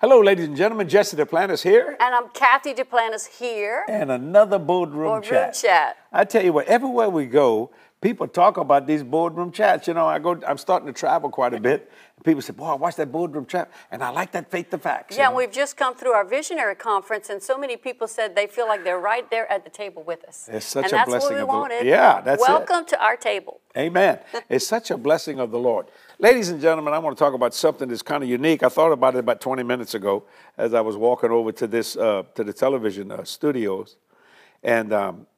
Hello, ladies and gentlemen. Jesse Duplantis here. And I'm Kathy Duplantis here. And another boardroom, Boardroom chat. chat. I tell you what, everywhere we go, people talk about these boardroom chats. You know, I go, I'm starting to travel quite a bit. And people say, "Boy, I watched that boardroom chat, and I like that faith to facts." you Yeah, know? and we've just come through our visionary conference, and so many people said they feel like they're right there at the table with us. It's such and a that's blessing what we of the- wanted. Yeah, that's it. Welcome to our table. Amen. it's such a blessing of the Lord. Ladies and gentlemen, I want to talk about something that's kind of unique. I thought about it about 20 minutes ago as I was walking over to this uh, to the television uh, studios, and um,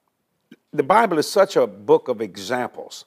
the Bible is such a book of examples.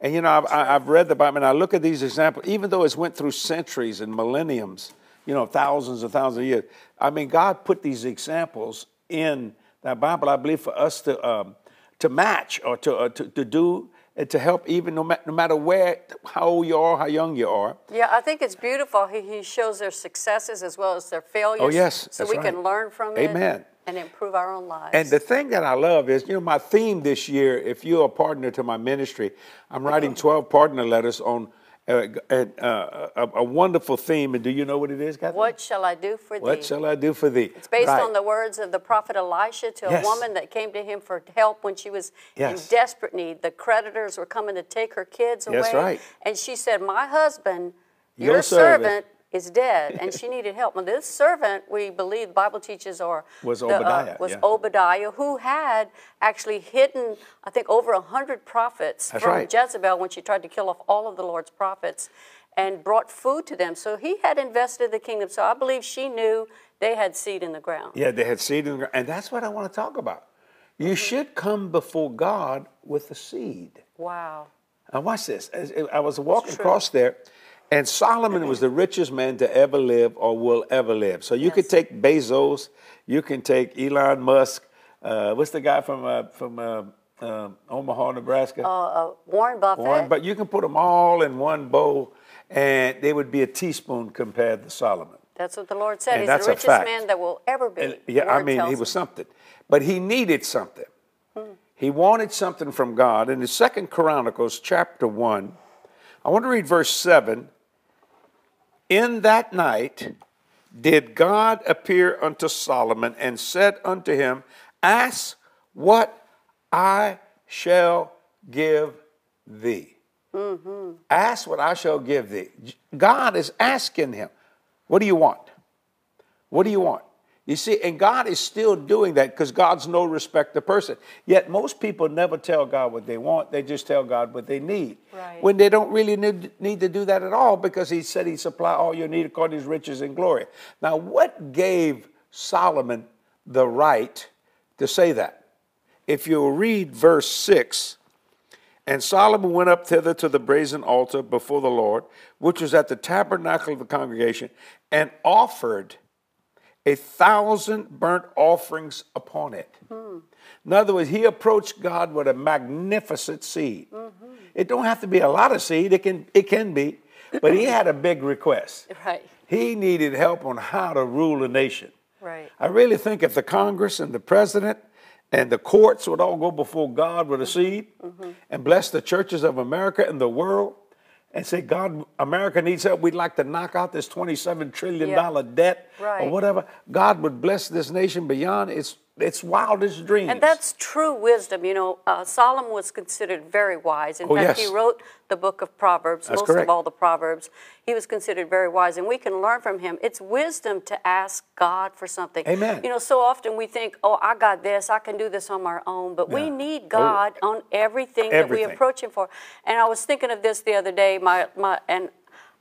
And you know, I've, I've read the Bible and I look at these examples, even though it's went through centuries and millenniums, you know, thousands and thousands of years. I mean, God put these examples in that Bible, I believe, for us to um, to match or to, uh, to to do to help, even no, ma- no matter where, how old you are, how young you are. Yeah, I think it's beautiful. He, he shows their successes as well as their failures. Oh, yes, So we right. can learn from it. Amen. And improve our own lives. And the thing that I love is, you know, my theme this year, if you're a partner to my ministry, I'm uh-huh. writing 12 partner letters on uh, uh, a, a wonderful theme. And do you know what it is, Kathy? what shall I do for What thee? What shall I do for thee? It's based Right. on the words of the prophet Elisha to Yes. a woman that came to him for help when she was Yes. in desperate need. The creditors were coming to take her kids away. That's right. And she said, My husband, Your your, servant." servant, is dead. And she needed help. Now, this servant, we believe, the Bible teaches, or Was the, uh, Obadiah, was yeah. Obadiah, who had actually hidden, I think, over a hundred prophets That's from right. Jezebel when she tried to kill off all of the Lord's prophets and brought food to them. So he had invested the kingdom. So I believe she knew they had seed in the ground. Yeah, they had seed in the ground. And that's what I want to talk about. You should come before God with a seed. Wow. Now, watch this. As- I was walking across there, and Solomon was the richest man to ever live or will ever live. So you could take Bezos, you can take Elon Musk. Uh, what's the guy from uh, from uh, um Omaha, Nebraska? Uh, Warren Buffett. Warren, but you can put them all in one bowl, and they would be a teaspoon compared to Solomon. That's what the Lord said. And He's the richest man that will ever be. And, yeah, I mean, he was something, but he needed something. He wanted something from God. In the Second Chronicles, chapter one, I want to read verse seven. In that night did God appear unto Solomon and said unto him, Ask what I shall give thee. Mm-hmm. Ask what I shall give thee. God is asking him, What do you want? What do you want? You see, and God is still doing that because God's no respect respecter person. Yet most people never tell God what they want, they just tell God what they need. Right. When they don't really need, need to do that at all because He said He supply all your need according to His riches and glory. Now, what gave Solomon the right to say that? If you read verse 6, and Solomon went up thither to the brazen altar before the Lord, which was at the tabernacle of the congregation, and offered a thousand burnt offerings upon it. In other words, he approached God with a magnificent seed. It don't have to be a lot of seed, it can, it can be, but he had a big request. Right. He needed help on how to rule a nation. Right. I really think if the Congress and the president and the courts would all go before God with a seed Mm-hmm. and bless the churches of America and the world and say, God, America needs help. We'd like to knock out this $27 trillion Yeah. debt or whatever. God would bless this nation beyond its, its wildest dreams. And that's true wisdom. You know, uh, Solomon was considered very wise. In Oh, fact, yes. he wrote the book of Proverbs, That's most correct. of all the Proverbs. He was considered very wise, and we can learn from him. It's wisdom to ask God for something. Amen. You know, so often we think, oh, I got this, I can do this on my own, but Yeah. we need God on everything, that we approach Him for. And I was thinking of this the other day, my, my and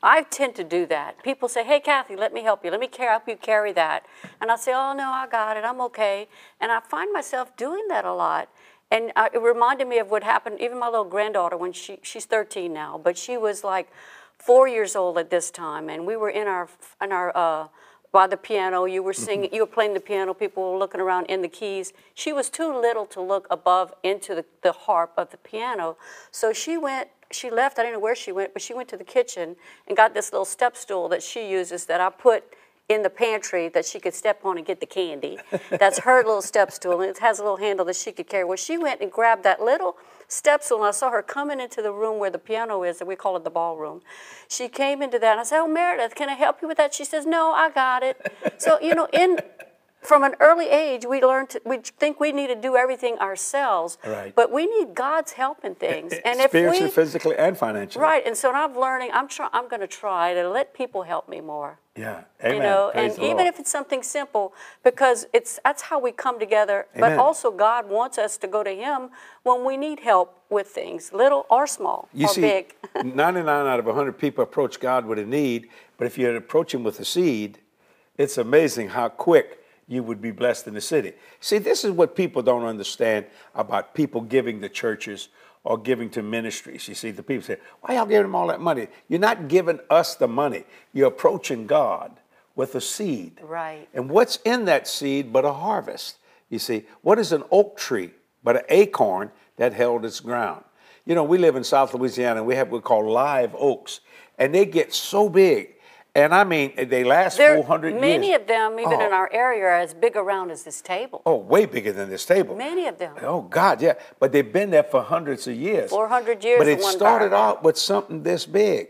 I tend to do that. People say, "Hey, Kathy, let me help you. Let me help you carry that," and I say, "Oh no, I got it. I'm okay." And I find myself doing that a lot. And uh, it reminded me of what happened. Even my little granddaughter, when she she's 13 now, but she was like four years old at this time, and we were in our in our uh, by the piano. You were singing, you were playing the piano. People were looking around in the keys. She was too little to look above into the, the harp of the piano, so she went. She left. I didn't know where she went, but she went to the kitchen and got this little step stool that she uses that I put in the pantry that she could step on and get the candy. That's her little step stool, and it has a little handle that she could carry. Well, she went and grabbed that little step stool, and I saw her coming into the room where the piano is, and we call it the ballroom. She came into that, and I said, "Oh, Meredith, can I help you with that?" She says, "No, I got it." so you know, in from an early age, we learn to, we think we need to do everything ourselves, Right. but we need God's help in things. Eh, eh, and if Spiritually, we, physically, and financially. right, and so I'm learning. I'm try, I'm going to try to let people help me more. Yeah. Amen. You know, Praise and even Lord. if it's something simple, because it's that's how we come together. But also, God wants us to go to Him when we need help with things, little or small You or see, big. 99 out of 100 people approach God with a need, but if you approach Him with a seed, it's amazing how quick you would be blessed in the city. See, this is what people don't understand about people giving to churches or giving to ministries. You see, the people say, Why y'all giving them all that money? You're not giving us the money, you're approaching God with a seed. Right. And what's in that seed but a harvest? You see, what is an oak tree but an acorn that held its ground? You know, we live in South Louisiana and we have what we call live oaks, and they get so big. And I mean, they last There, 400 years. many of them, even in Oh. our area, are as big around as this table. Oh, way bigger than this table. Many of them. Oh God, yeah. But they've been there for hundreds of years. 400 years But it started out with something this big.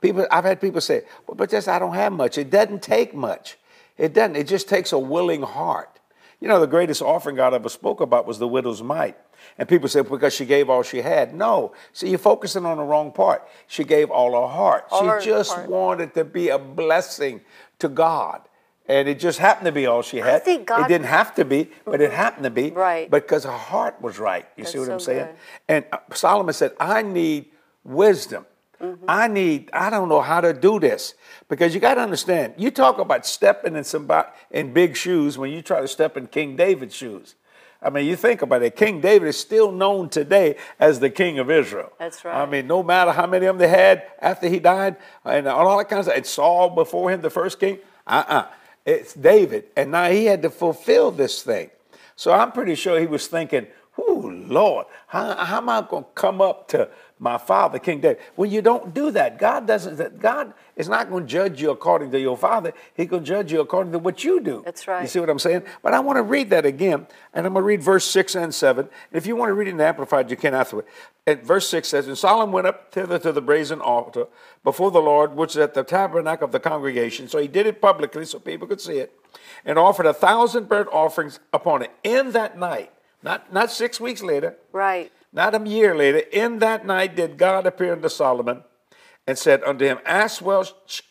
People, I've had people say, "Well, but just I don't have much." It doesn't take much. It doesn't. It just takes a willing heart. You know, the greatest offering God ever spoke about was the widow's mite. And people say because she gave all she had. No. See, you're focusing on the wrong part. She gave all her heart. All her she just heart. wanted to be a blessing to God. And it just happened to be all she had. think God- it didn't have to be, but it happened to be. Right. Because her heart was right. You see That's what I'm saying? good. And uh, Solomon said, I need wisdom. Mm-hmm. I need, I don't know how to do this. Because you got to understand, you talk about stepping in somebody in big shoes when you try to step in King David's shoes. I mean, you think about it. King David is still known today as the king of Israel. That's right. I mean, no matter how many of them they had after he died, and all that kind of stuff. And Saul before him, the first king. Uh-uh. It's David. And now he had to fulfill this thing. So I'm pretty sure he was thinking, oh, Lord, how, how am I going to come up to my father, King David? When you don't do that, God doesn't, God is not going to judge you according to your father. He's going to judge you according to what you do. That's right. You see what I'm saying? But I want to read that again, and I'm going to read verse 6 and 7. And if you want to read it in the Amplified, you can afterward. And verse 6 says, And Solomon went up thither to the brazen altar before the Lord, which is at the tabernacle of the congregation. So he did it publicly so people could see it, and offered a thousand burnt offerings upon it in that night. Not, not six weeks later, Right. not a year later, in that night did God appear unto Solomon and said unto him, Ask well,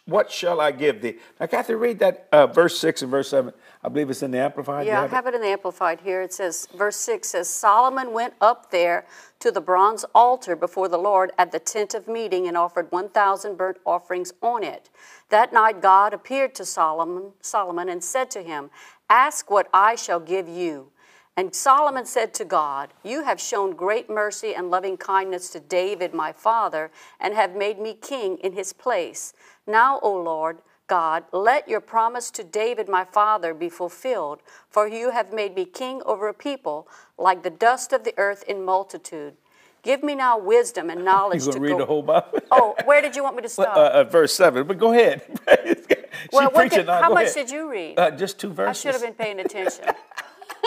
what shall I give thee? Now, Kathy, read that uh, verse 6 and verse 7. I believe it's in the Amplified. Yeah, I have it? have it in the Amplified here. It says, verse 6 says, Solomon went up there to the bronze altar before the Lord at the tent of meeting and offered 1,000 burnt offerings on it. That night God appeared to Solomon, Solomon and said to him, Ask what I shall give you. And Solomon said to God, You have shown great mercy and loving kindness to David my father, and have made me king in his place. Now, O Lord, God, let your promise to David my father be fulfilled, for you have made me king over a people like the dust of the earth in multitude. Give me now wisdom and knowledge You to going to read go. the whole Bible? oh, where did you want me to Uh, stop? uh, verse 7. But go ahead. she well, preaching did- how Go much ahead. did you read? Uh, just two verses. I should have been paying attention.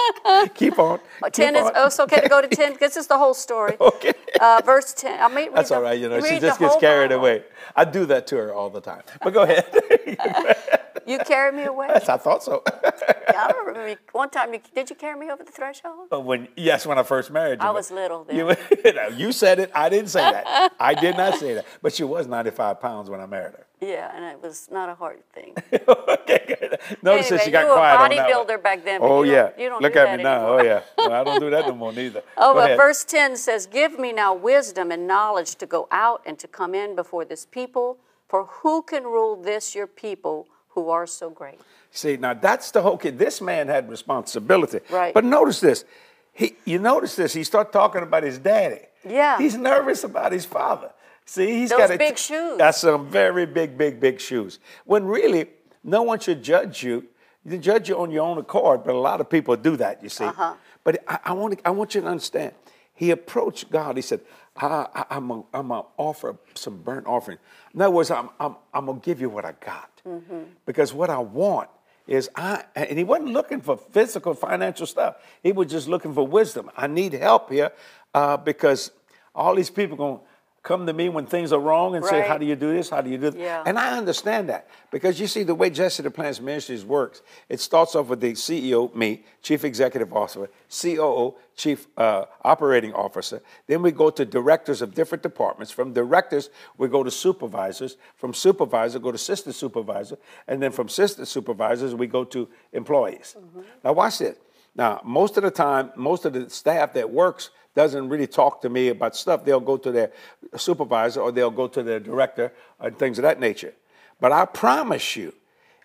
Keep on. Oh, 10 Keep is, on. oh, okay to go to 10. This is the whole story. Okay. Uh, verse 10. I read That's the, all right. You know, she just gets carried Bible. away. I do that to her all the time. But go ahead. You carried me away. yes, I thought so. I remember one time. You, did you carry me over the threshold? But when yes, when I first married you. I was little then. You, no, you said it. I didn't say that. I did not say that. But she was 95 pounds when I married her. Yeah, and it was not a hard thing. okay, good. Notice that Anyway, she got you were a quiet on that one. bodybuilder back then, but Oh you yeah. don't- you don't Look do at that me now. anymore. Oh yeah. No, I don't do that no more neither. Oh, Go but ahead. verse 10 says, Give me now wisdom and knowledge to go out and to come in before this people, for who can rule this your people who are so great? See, now that's the whole kid. This man had responsibility. Right. But notice this. He, you notice this. He start talking about his daddy. Yeah. He's nervous about his father. See, he's Those got a- big shoes. That's some very big, big, big shoes. When really, no one should judge you. You judge you on your own accord, but a lot of people do that. You see. Uh-huh. But I, I want, I want you to understand. He approached God. He said, I, I'm going to offer some burnt offering. In other words, I'm, I'm, I'm going to give you what I got. Mm-hmm. Because what I want is I, and he wasn't looking for physical, financial stuff. He was just looking for wisdom. I need help here uh, because All these people going to come to me when things are wrong and say, How do you do this? How do you do that? Yeah. And I understand that because you see, the way Jesse Duplantis Ministries works, it starts off with the CEO, me, Chief Executive Officer, COO, Chief uh, Operating Officer. Then we go to directors of different departments. From directors, we go to supervisors. From supervisor, go to assistant supervisor. And then from assistant supervisors, we go to employees. Now, watch this. Now, most of the time, most of the staff that works doesn't really talk to me about stuff. They'll go to their supervisor or they'll go to their director and things of that nature. But I promise you,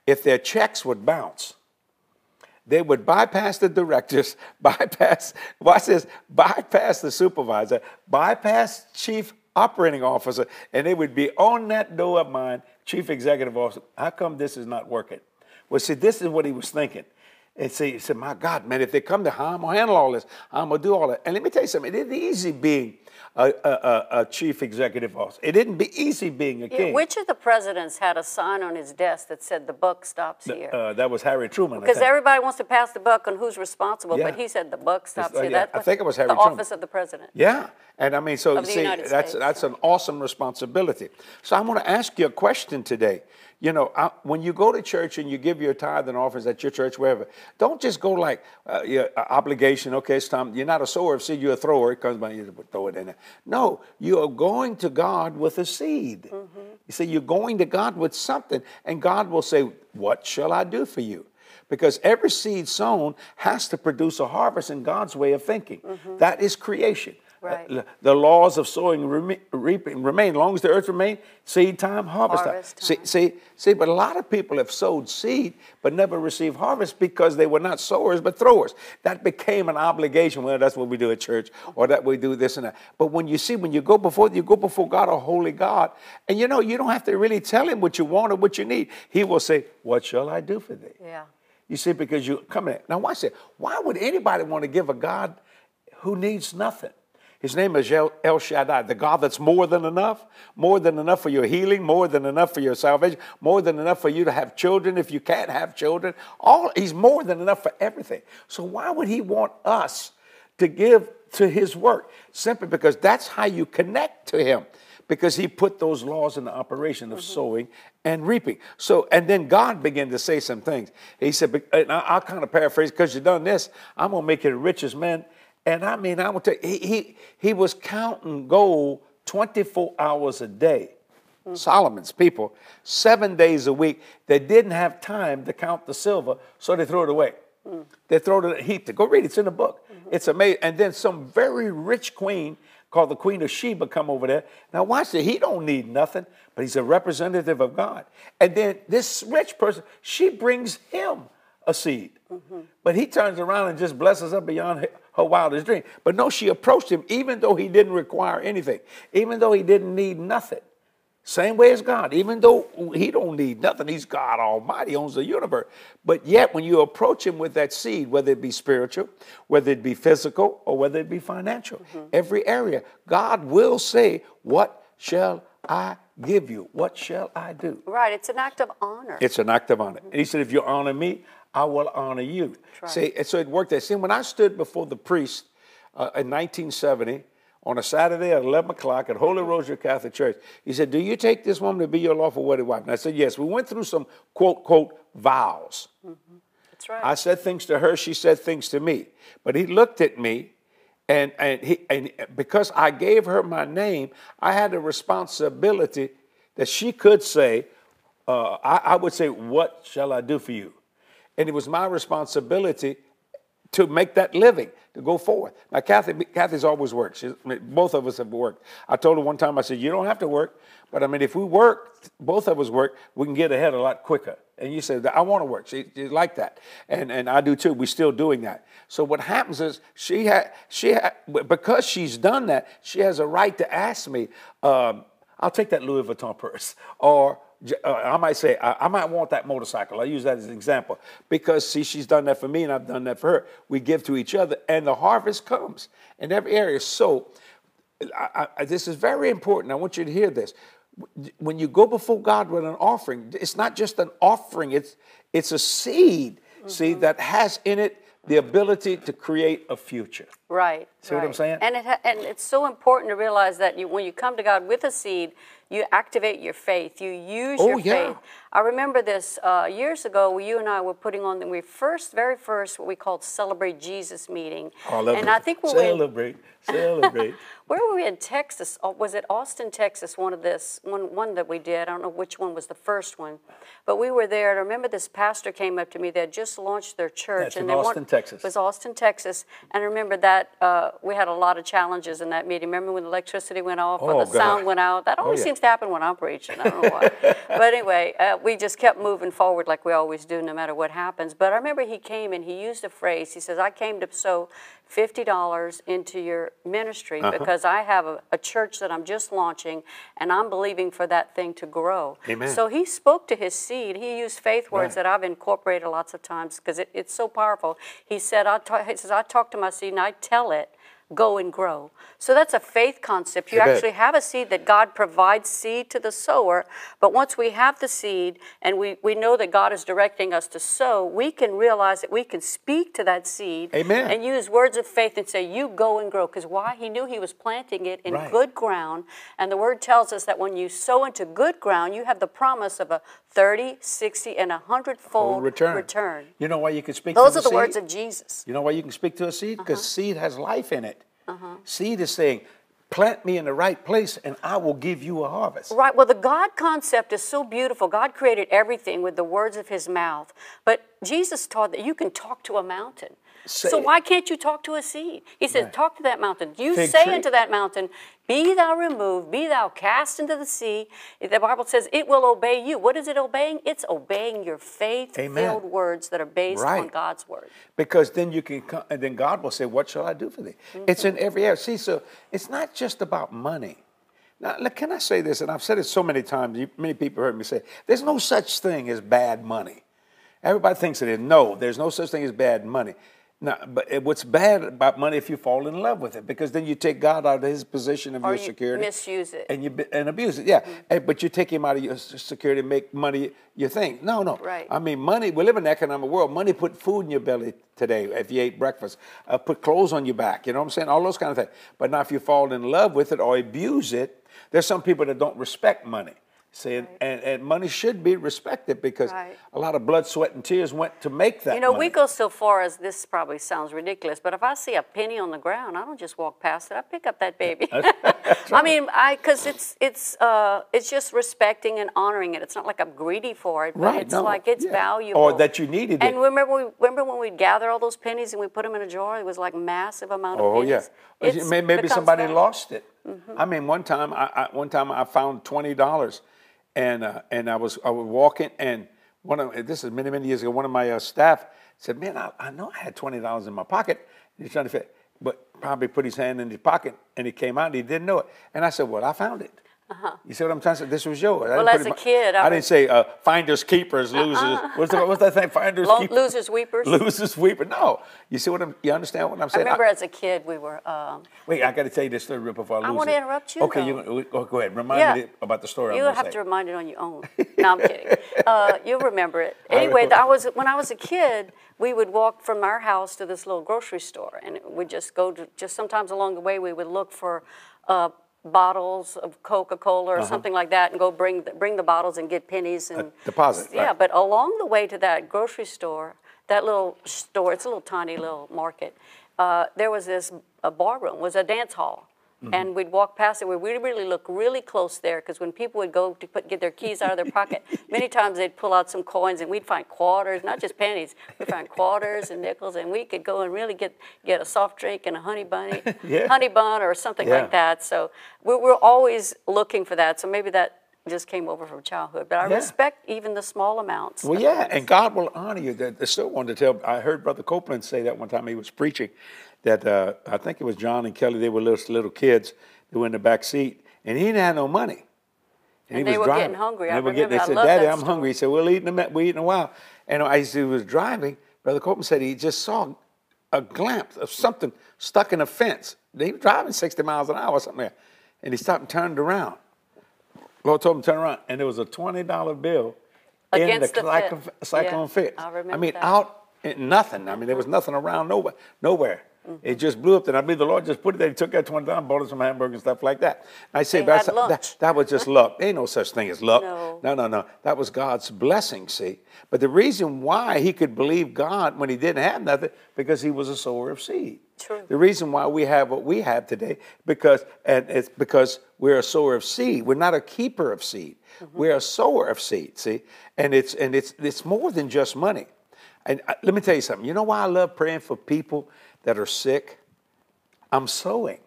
if their checks would bounce, they would bypass the directors, bypass, watch this, bypass the supervisor, bypass chief operating officer, and they would be on that door of mine, chief executive officer. How come this is not working? Well, see, this is what he was thinking. And say, he said, My God, man, if they come to how I'm gonna handle all this, I'm gonna do all that. And let me tell you something, it isn't easy being a, a, a, chief executive officer. It didn't be easy being a Yeah, king. Which of the presidents had a sign on his desk that said the buck stops here? uh, that was Harry Truman. Because everybody wants to pass the buck on who's responsible, but he said the buck stops uh, here. yeah, I think it was Harry the Truman. office of the president. Yeah, and I mean, so see, United that's States, that's yeah. an awesome responsibility. So I'm going to ask you a question today. You know, I, when you go to church and you give your tithe and offerings at your church, wherever, don't just go like uh, your uh, obligation. Okay, it's time. You're not a sower of seed. You're a thrower. It comes by you throw it in there. No, you are going to God with a seed. Mm-hmm. You see, you're going to God with something, and God will say, "What shall I do for you?" Because every seed sown has to produce a harvest in God's way of thinking. That is creation. Right. Uh, the laws of sowing reaping remain. As long as the earth remains, seed time, harvest, Harvest time. See, time. see, see, but a lot of people have sowed seed but never received harvest because they were not sowers but throwers. That became an obligation. Well, that's what we do at church, or that we do this and that. But when you see, when you go before you go before God, a holy God, and you know, you don't have to really tell him what you want or what you need. He will say, What shall I do for thee? Yeah. You see, because you come in. Now, watch it. Why would anybody want to give a God who needs nothing? His name is El Shaddai, the God that's more than enough, more than enough for your healing, more than enough for your salvation, more than enough for you to have children if you can't have children. All He's more than enough for everything. So why would He want us to give to His work? Simply because that's how you connect to Him because he put those laws into operation of mm-hmm. sowing and reaping. So, and then God began to say some things. He said, I'll kind of paraphrase, because you've done this, I'm going to make you the richest man. And I mean, I will tell you, he, he, he was counting gold 24 hours a day. Hmm. Solomon's people, seven days a week, they didn't have time to count the silver, so they threw it away. Hmm. They throw it in a heap. Go read it. It's in the book. Mm-hmm. It's amazing. And then some very rich queen called the Queen of Sheba come over there. Now watch it. He don't need nothing, but he's a representative of God. And then this rich person, she brings him a seed. But he turns around and just blesses her beyond her- wildest dream. But no, she approached him even though he didn't require anything, even though he didn't need nothing. Same way as God, even though he don't need nothing, he's God Almighty, owns the universe. But yet, when you approach him with that seed, whether it be spiritual, whether it be physical, or whether it be financial, every area, God will say, "What shall I give you? What shall I do?" Right. It's an act of honor. It's an act of honor. And he said, if you honor me, I will honor you. right. See, and so it worked that. See, when I stood before the priest uh, in 1970 on a Saturday at 11 o'clock at Holy Rosary Catholic Church, he said, Do you take this woman to be your lawful wedded wife? And I said, Yes. We went through some quote, quote, vows. That's right. I said things to her, she said things to me. But he looked at me, and, and, he, and because I gave her my name, I had a responsibility that she could say, uh, I, I would say, What shall I do for you? And it was my responsibility to make that living, to go forward. Now, Kathy, Kathy's always worked. She's, I mean, both of us have worked. I told her one time, I said, You don't have to work, but I mean, if we work, both of us work, we can get ahead a lot quicker. And you said, I want to work. She, she like that. And, and I do too. We're still doing that. So what happens is she had, she had, because she's done that, she has a right to ask me, um, I'll take that Louis Vuitton purse. Or Uh, I might say, I, I might want that motorcycle. I use that as an example. Because, see, she's done that for me and I've done that for her. We give to each other and the harvest comes in every area. So I, I, this is very important. I want you to hear this. When you go before God with an offering, it's not just an offering, it's, it's a seed, see, mm-hmm. that has in it the ability to create a future. Right. See what I'm saying? And it ha- and it's so important to realize that you, when you come to God with a seed, you activate your faith. You use Oh, your yeah. faith. I remember this uh, years ago. You and I were putting on the we first, very first, what we called Celebrate Jesus meeting. Oh, I love and it. I think we in, celebrate, celebrate. where were we in Texas? Oh, was it Austin, Texas? One of this one one that we did. I don't know which one was the first one, but we were there. And I remember this pastor came up to me. They had just launched their church, That's and in they want- Austin, Texas. It was Austin, Texas. And I remember that uh, we had a lot of challenges in that meeting. Remember when the electricity went off Oh, or the God. sound went out? That always yeah. seems to happen when I'm preaching. I don't know why. but anyway, uh, we just kept moving forward like we always do, no matter what happens. But I remember he came and he used a phrase. He says, I came to sow $50 into your ministry Uh-huh. because I have a, a church that I'm just launching and I'm believing for that thing to grow. Amen. So he spoke to his seed. He used faith words Right. that I've incorporated lots of times because it, it's so powerful. He said, I talk, he says, I talk to my seed and I tell it, go and grow. So that's a faith concept. You actually have a seed that God provides seed to the sower, but once we have the seed and we, we know that God is directing us to sow, we can realize that we can speak to that seed Amen. and use words of faith and say, You go and grow. Because why? He knew he was planting it in Right. good ground. And the word tells us that when you sow into good ground, you have the promise of a 30, 60, and a hundredfold return. return. You know why you can speak Those are the the words of Jesus. You know why you can speak to a seed? Because Uh-huh. seed has life in it. Seed is saying, plant me in the right place and I will give you a harvest. Right. Well, the God concept is so beautiful. God created everything with the words of his mouth. But Jesus taught that you can talk to a mountain. Say so it. why can't you talk to a seed? He says, Right. talk to that mountain. You Fig say tree. unto that mountain, be thou removed, be thou cast into the sea. The Bible says it will obey you. What is it obeying? It's obeying your faith-filled words that are based on God's word. Because then you can, come, and then God will say, "What shall I do for thee?" It's in mm-hmm. every area. See, so it's not just about money. Now, look, can I say this? And I've said it so many times. You, many people heard me say, "There's no such thing as bad money." Everybody thinks it is. No, there's no such thing as bad money. Now, but what's bad about money if you fall in love with it? Because then you take God out of His position of Or your you security, misuse it. and you and abuse it. Yeah, Eh, but you take Him out of your security, and make money your thing. No, no. Right. I mean, money. We live in an economic world. Money put food in your belly today if you ate breakfast. Uh, put clothes on your back. You know what I'm saying? All those kind of things. But now, if you fall in love with it or abuse it, there's some people that don't respect money. See, and, and, and money should be respected because Right. a lot of blood, sweat, and tears went to make that. You know, money. we go so far as this probably sounds ridiculous, but if I see a penny on the ground, I don't just walk past it. I pick up that baby. I mean, I because it's it's uh it's just respecting and honoring it. It's not like I'm greedy for it, but Right, it's no, like it's yeah. valuable. Or that you needed And it. remember, we remember when we'd gather all those pennies and we put them in a jar. It was like massive amount of pennies. Oh yeah. It's maybe somebody valuable. lost it. I mean, one time, I, I one time I found twenty dollars, and uh, and I was I was walking, and one of this is many many years ago. One of my uh, staff said, "Man, I, I know I had twenty dollars in my pocket." He's trying to fit, but probably put his hand in his pocket, and it came out. and He didn't know it, and I said, "Well, I found it." You see what I'm trying to say? This was yours. I Uh-huh. Well, didn't as a kid, I I, didn't say uh, finders keepers, losers. What's, the, what's that thing? Finders Lo- keepers, losers, weepers. losers, weepers. No, you see what I'm? You understand what I'm saying? I remember as a kid, we were. Um, Wait, I got to tell you this story real before I lose I wanna interrupt you, Okay, though. you oh, go ahead. Remind Yeah. me about the story. You have gonna remind it on your own. No, I'm kidding. Uh, you'll remember it. Anyway. I was when I was a kid. We would walk from our house to this little grocery store, and we'd just go to. Just sometimes along the way, we would look for. Uh, bottles of Coca-Cola or something like that, and go bring the, bring the bottles and get pennies and deposit, Yeah, right. but along the way to that grocery store, that little store, it's a little tiny little market. Uh, there was this a bar room, was a dance hall, Mm-hmm. and we'd walk past it. Where We would really look really close there because when people would go to put, get their keys out of their pocket, many times they'd pull out some coins and we'd find quarters, not just pennies. We'd find quarters and nickels, and we could go and really get get a soft drink and a honey bunny, Yeah. honey bun or something Yeah. like that. So we we're always looking for that. So maybe that just came over from childhood. But I Yeah. respect even the small amounts. Well, yeah, things. and God will honor you. I still wanted to tell. I heard Brother Copeland say that one time he was preaching. That uh, I think it was John and Kelly. They were little little kids. They were in the back seat, and he didn't have no money. And he they was were driving. getting hungry. And I they were getting. They. I said, "Daddy, I'm story. hungry." He said, "We'll eat in a. We eat in a while." And as he was driving, Brother Copeland said he just saw a glimpse of something stuck in a fence. They were driving 60 miles an hour or something, that. and he stopped and turned around. Lord told him to turn around, and there was a twenty dollar bill in the the cyclone, fit. cyclone Yeah, fit. I remember mean, that. out nothing. I mean, there was nothing around nowhere. Nowhere. Mm-hmm. It just blew up. And I believe the Lord just put it there. He took that twenty dollars, bought us some hamburgers and stuff like that. I say, that's, that, that was just luck. Ain't no such thing as luck. No. no, no, no. That was God's blessing. See, but the reason why he could believe God when he didn't have nothing because he was a sower of seed. True. The reason why we have what we have today because and it's because we're a sower of seed. We're not a keeper of seed. We're a sower of seed. See, and it's and it's it's more than just money. And uh, let me tell you something. You know why I love praying for people that are sick? I'm sowing.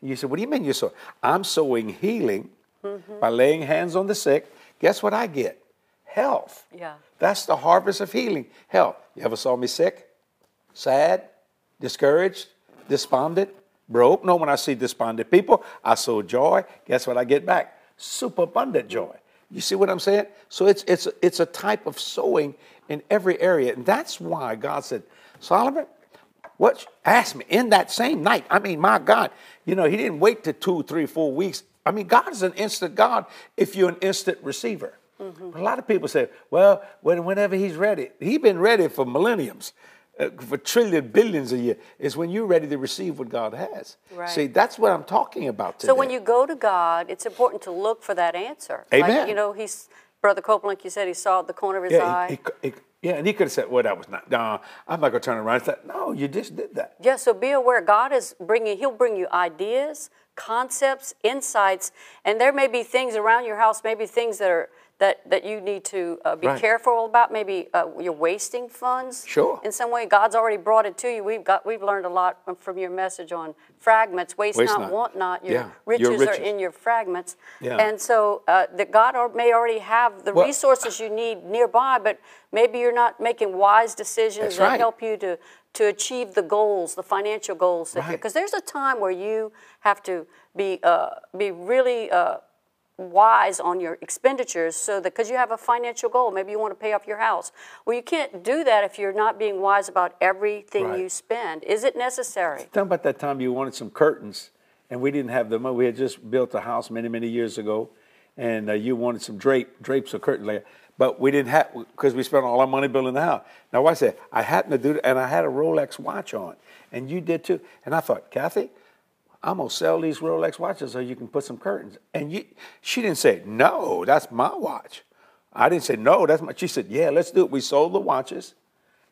You say, what do you mean you're sowing? I'm sowing healing by laying hands on the sick. Guess what I get? Health. Yeah. That's the harvest of healing. Health. You ever saw me sick? Sad? Discouraged? Despondent? Broke? No, when I see despondent people, I sow joy. Guess what I get back? Super abundant joy. You see what I'm saying? So it's it's it's a type of sowing in every area. And that's why God said, Solomon, what ask me in that same night. I mean, my God, you know, he didn't wait to two, three, four weeks. I mean, God is an instant God if you're an instant receiver. Mm-hmm. A lot of people say, well, when, whenever he's ready, he's been ready for millenniums, Uh, for trillion, billions a year. Is when you're ready to receive what God has. Right. See, that's what I'm talking about today. So when you go to God, it's important to look for that answer. Like, Amen. you know, he's Brother Copeland, you said, he saw the corner of his yeah, eye. he- he- he- yeah, and he could have said, well, that was not, no, I'm not going to turn around. Said, no, you just did that. Yeah, so be aware. God is bringing, He'll bring you ideas, concepts, insights, and there may be things around your house, maybe things that are that, that you need to uh, be Right. careful about. Maybe uh, you're wasting funds. Sure. In some way, God's already brought it to you. We've got we've learned a lot from- your message on fragments. Waste, Waste not, not. want not. Your Yeah, riches, your are in your fragments. Yeah. And so uh, that God may already have the Well- resources you need nearby, but maybe you're not making wise decisions that right. help you to to achieve the goals, the financial goals. Right. Because there's a time where you have to be uh, be really uh, wise on your expenditures, so that because you have a financial goal, maybe you want to pay off your house. Well, you can't do that if you're not being wise about everything Right. you spend. Is it necessary? Tell about that time you wanted some curtains, and we didn't have the money. We had just built a house many, many years ago, and uh, you wanted some drape, drapes or curtain layer, but we didn't have because we spent all our money building the house. Now, I said, I happened to do that, and I had a Rolex watch on, and you did too. And I thought, Kathy, I'm gonna sell these Rolex watches so you can put some curtains. And you, she didn't say, no, that's my watch. I didn't say no, that's my. She said, yeah, let's do it. We sold the watches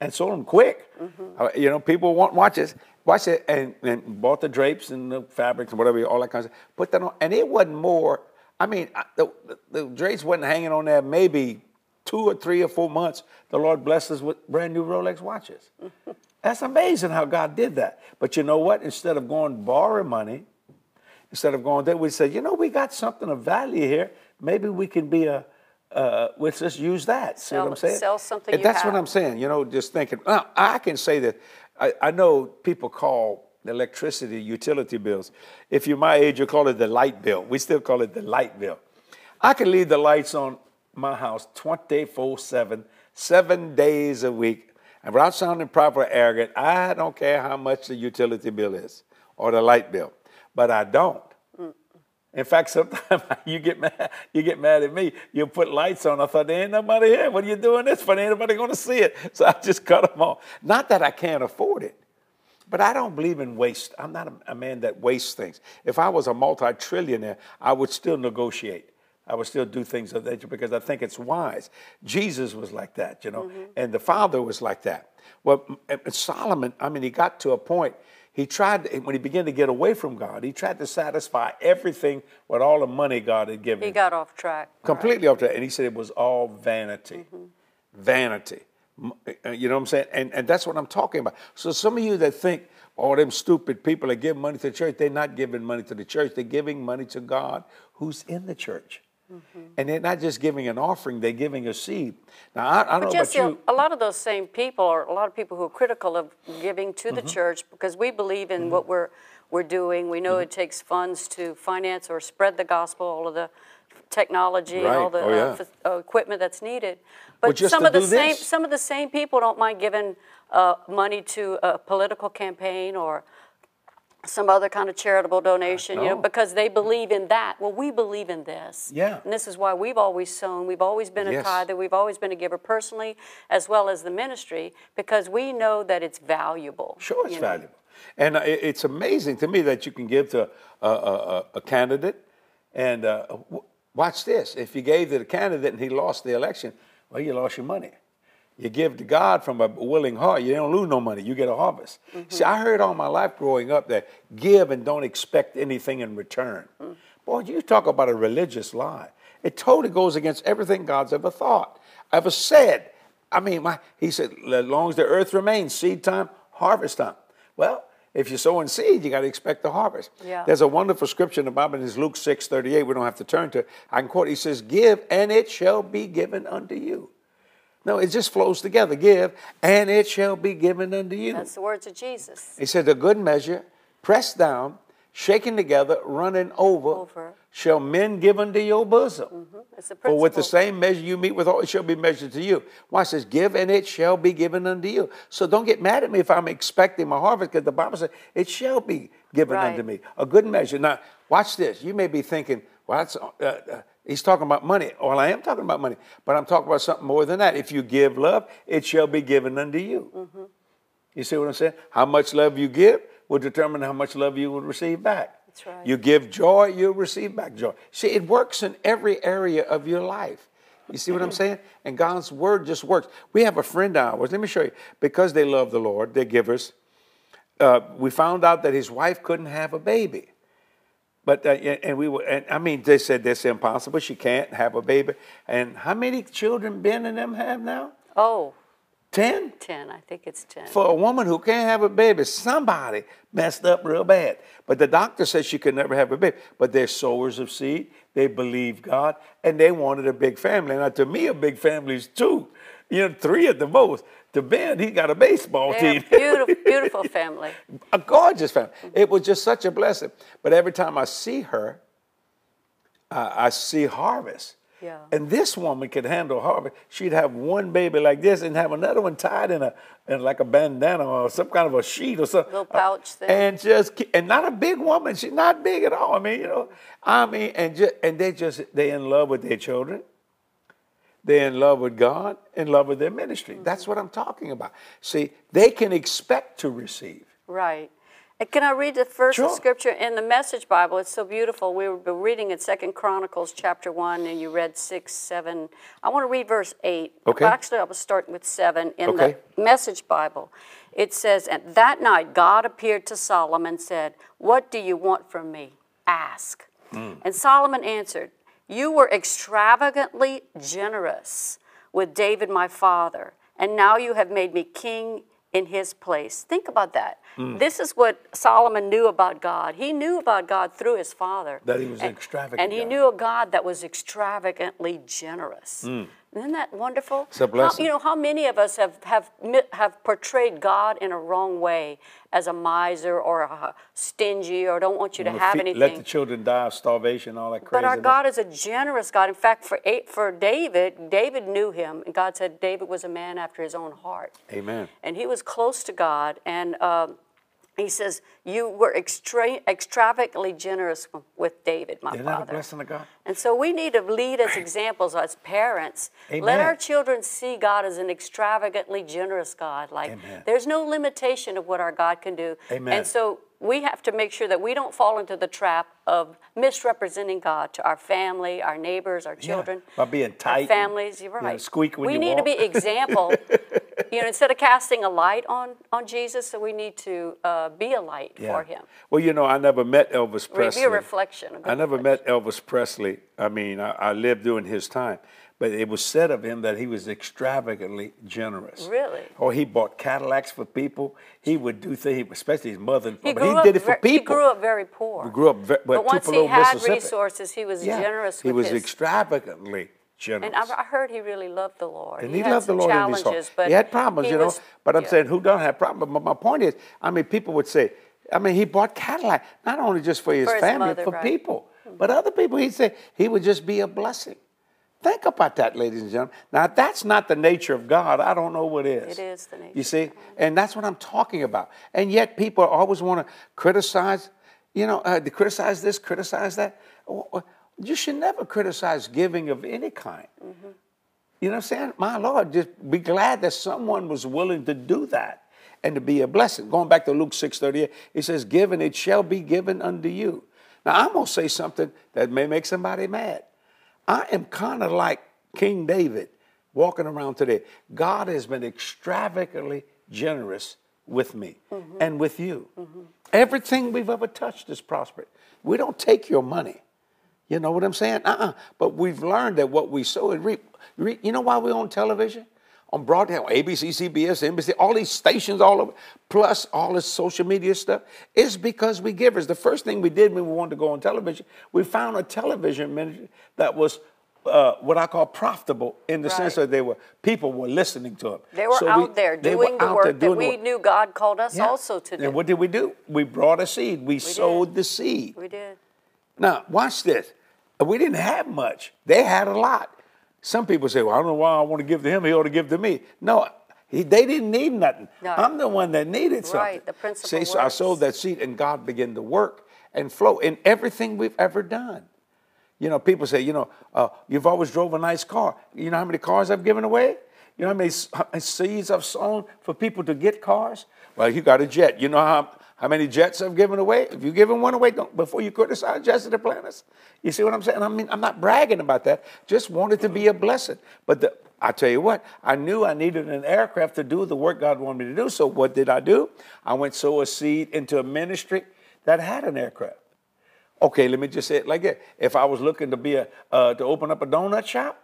and sold them quick. Uh, you know, people want watches. Watch it and, and bought the drapes and the fabrics and whatever, all that kind of stuff. Put that on, and it wasn't more. I mean, the, the, the drapes wasn't hanging on there maybe two or three or four months. The Lord blessed us with brand new Rolex watches. That's amazing how God did that. But you know what? Instead of going to borrow money, instead of going there, we said, you know, we got something of value here. Maybe we can be a, uh, let's just use that. See Sell- what I'm saying? sell something And that's what. I'm saying. You know, just thinking. I can say that. I, I know people call electricity utility bills. If you're my age, you call it the light bill. We still call it the light bill. I can leave the lights on my house 24 7, seven days a week. And without sounding proper arrogant, I don't care how much the utility bill is or the light bill. But I don't. In fact, sometimes you get mad, you get mad at me. You put lights on. I thought there ain't nobody here. What are you doing this for? Ain't nobody going to see it. So I just cut them off. Not that I can't afford it, but I don't believe in waste. I'm not a man that wastes things. If I was a multi-trillionaire, I would still negotiate. I would still do things of that nature because I think it's wise. Jesus was like that, you know, and the Father was like that. Well, Solomon, I mean, he got to a point. He tried to, when he began to get away from God. He tried to satisfy everything with all the money God had given. Him. He got off track. completely off track. And he said it was all vanity. Vanity. M- uh, You know what I'm saying? And, and that's what I'm talking about. So some of you that think, oh, them stupid people that give money to the church, they're not giving money to the church. They're giving money to God who's in the church. And they're not just giving an offering, they're giving a seed. Now, I, I don't But know Jesse, about you. a lot of those same people are a lot of people who are critical of giving to Mm-hmm. the church because we believe in what we're we're doing. We know Mm-hmm. it takes funds to finance or spread the gospel, all of the technology, Right. all the Oh, uh, yeah. uh, equipment that's needed. But just some of the same this. some of the same people don't mind giving uh, money to a political campaign or some other kind of charitable donation, you know, because they believe in that. Well, we believe in this. Yeah. And this is why we've always sown. We've always been a Yes. tither. We've always been a giver personally as well as the ministry because we know that it's valuable. Sure, it's you know. valuable. And uh, it's amazing to me that you can give to a, a, a, a candidate. And uh, w- watch this if you gave to the candidate and he lost the election, well, you lost your money. You give to God from a willing heart, you don't lose no money, you get a harvest. Mm-hmm. See, I heard all my life growing up that give and don't expect anything in return. Mm. Boy, you talk about a religious lie. It totally goes against everything God's ever thought, ever said. I mean, my, he said, as long as the earth remains, seed time, harvest time. Well, if you're sowing seed, you got to expect the harvest. Yeah. There's a wonderful scripture in the Bible, and it's Luke 6 38. We don't have to turn to it. I can quote it. He says, Give, and it shall be given unto you. No, it just flows together. Give, and it shall be given unto you. That's the words of Jesus. He said, A good measure, pressed down, shaken together, running over, Over. shall men give unto your bosom. The For with the same measure you meet withal, it shall be measured to you. Watch this. Give and it shall be given unto you. So don't get mad at me if I'm expecting my harvest, because the Bible says it shall be given Right. unto me. A good measure. Now, watch this. You may be thinking, well, that's, uh, uh, he's talking about money. Well, I am talking about money, but I'm talking about something more than that. If you give love, it shall be given unto you. Mm-hmm. You see what I'm saying? How much love you give will determine how much love you will receive back. That's right. You give joy, you'll receive back joy. See, it works in every area of your life. You see what I'm saying? And God's word just works. We have a friend of ours. Let me show you. Because they love the Lord, they're givers. Uh, we found out that his wife couldn't have a baby. But uh, and we were, and I mean, they said that's impossible. She can't have a baby. And how many children Ben and them have now? Oh, Ten. 10. I think it's 10. For a woman who can't have a baby, somebody messed up real bad. But the doctor said she could never have a baby. But they're sowers of seed. They believe God, and they wanted a big family. Now, to me, a big family is two. You know, three at the most. To Ben, he got a baseball They're a team. beautiful, beautiful family. a gorgeous family. It was just such a blessing. But every time I see her, I, I see harvest. Yeah. And this woman could handle harvest. She'd have one baby like this and have another one tied in a in like a bandana or some kind of a sheet or something. Little uh, pouch thing. And just and not a big woman. She's not big at all. I mean, you know, I mean, and just and they just they in love with their children. They're in love with God, in love with their ministry. Mm-hmm. That's what I'm talking about. See, they can expect to receive. Right. And can I read the first Sure. scripture in the Message Bible? It's so beautiful. We were reading in Second Chronicles chapter one, and you read six, seven. I want to read verse eight. Okay. Actually, I was starting with seven in Okay. the Message Bible. It says, "And that night God appeared to Solomon and said, What do you want from me? Ask." And Solomon answered, You were extravagantly generous with David my father, and now you have made me king in his place. Think about that. Hmm. This is what Solomon knew about God. He knew about God through his father. That he was And- extravagant And he God. knew a God that was extravagantly generous. Isn't that wonderful? It's a blessing. How, you know, how many of us have, have, have portrayed God in a wrong way as a miser or a stingy or don't want you to have feed- anything? Let the children die of starvation, all that crazy. But our God is a generous God. In fact, for eight, for David, David knew him, and God said David was a man after his own heart. Amen. And he was close to God, and um, he says, "You were extra- extravagantly generous with David, my Isn't father." blessing of God? And so we need to lead as examples as parents. Amen. Let our children see God as an extravagantly generous God. Like Amen. there's no limitation of what our God can do. Amen. And so we have to make sure that we don't fall into the trap of misrepresenting God to our family, our neighbors, our children. by being tight families, you're you know, right. squeak when we need to be example. you know, instead of casting a light on on Jesus, so we need to uh, be a light for him. Well, you know, I never met Elvis Presley. Be a reflection. a I never reflection. met Elvis Presley. I mean, I, I lived during his time, but it was said of him that he was extravagantly generous. Really? Or he bought Cadillacs for people. He would do things, especially his mother. He but he did it for ver- he grew up very poor. He grew up ve- well, but once he had resources, he was Yeah, generous he was his. extravagantly generous. and I've, I heard he really loved the Lord. And he, he, loved the Lord in his challenges, heart. but he had problems, he you know. was- but I'm yeah. saying, who don't have problems? But my point is, I mean, people would say, I mean, he bought Cadillac not only just for his For his family, mother, for right. people, but other people. He'd say he would just be a blessing. Think about that, ladies and gentlemen. Now, if that's not the nature of God, I don't know what is. It is the nature You see? And that's what I'm talking about. And yet, people always want to criticize, you know, uh, to criticize this, criticize that. You should never criticize giving of any kind. Mm-hmm. You know what I'm saying? My Lord, just be glad that someone was willing to do that and to be a blessing. Going back to Luke 6:38, it says, "Given it shall be given unto you." Now I'm gonna say something that may make somebody mad. I am kind of like King David walking around today. God has been extravagantly generous with me and with you. Everything we've ever touched is prospered. We don't take your money. You know what I'm saying? Uh-uh. But we've learned that what we sow and reap. Re- You know why we're on television? On broadcast, ABC, CBS, NBC, all these stations all over, plus all this social media stuff, is because we givers. The first thing we did when we wanted to go on television, we found a television ministry that was uh, what I call profitable in the sense that they were people were listening to them. They were So out we- there doing the work there that doing we work. knew God called us Yeah. also to do. And what did we do? We brought a seed. We, sowed the seed. we did. Now, watch this. We didn't have much. They had a lot. Some people say, well, I don't know why I want to give to him. He ought to give to me. No, he, they didn't need nothing. No. I'm the one that needed something. Right, the principle See, so I sowed that seed and God began to work and flow in everything we've ever done. You know, people say, you know, uh, you've always drove a nice car. You know how many cars I've given away? You know how many how many seeds I've sown for people to get cars? Well, you got a jet. You know how, how many jets I've given away? If you're giving one away, don't, before you criticize Jesse Duplantis. You see what I'm saying? I mean, I'm not bragging about that. Just wanted to be a blessing. But the, I tell you what, I knew I needed an aircraft to do the work God wanted me to do. So what did I do? I went sow a seed into a ministry that had an aircraft. Okay, let me just say it like that. If I was looking to be a uh, to open up a donut shop,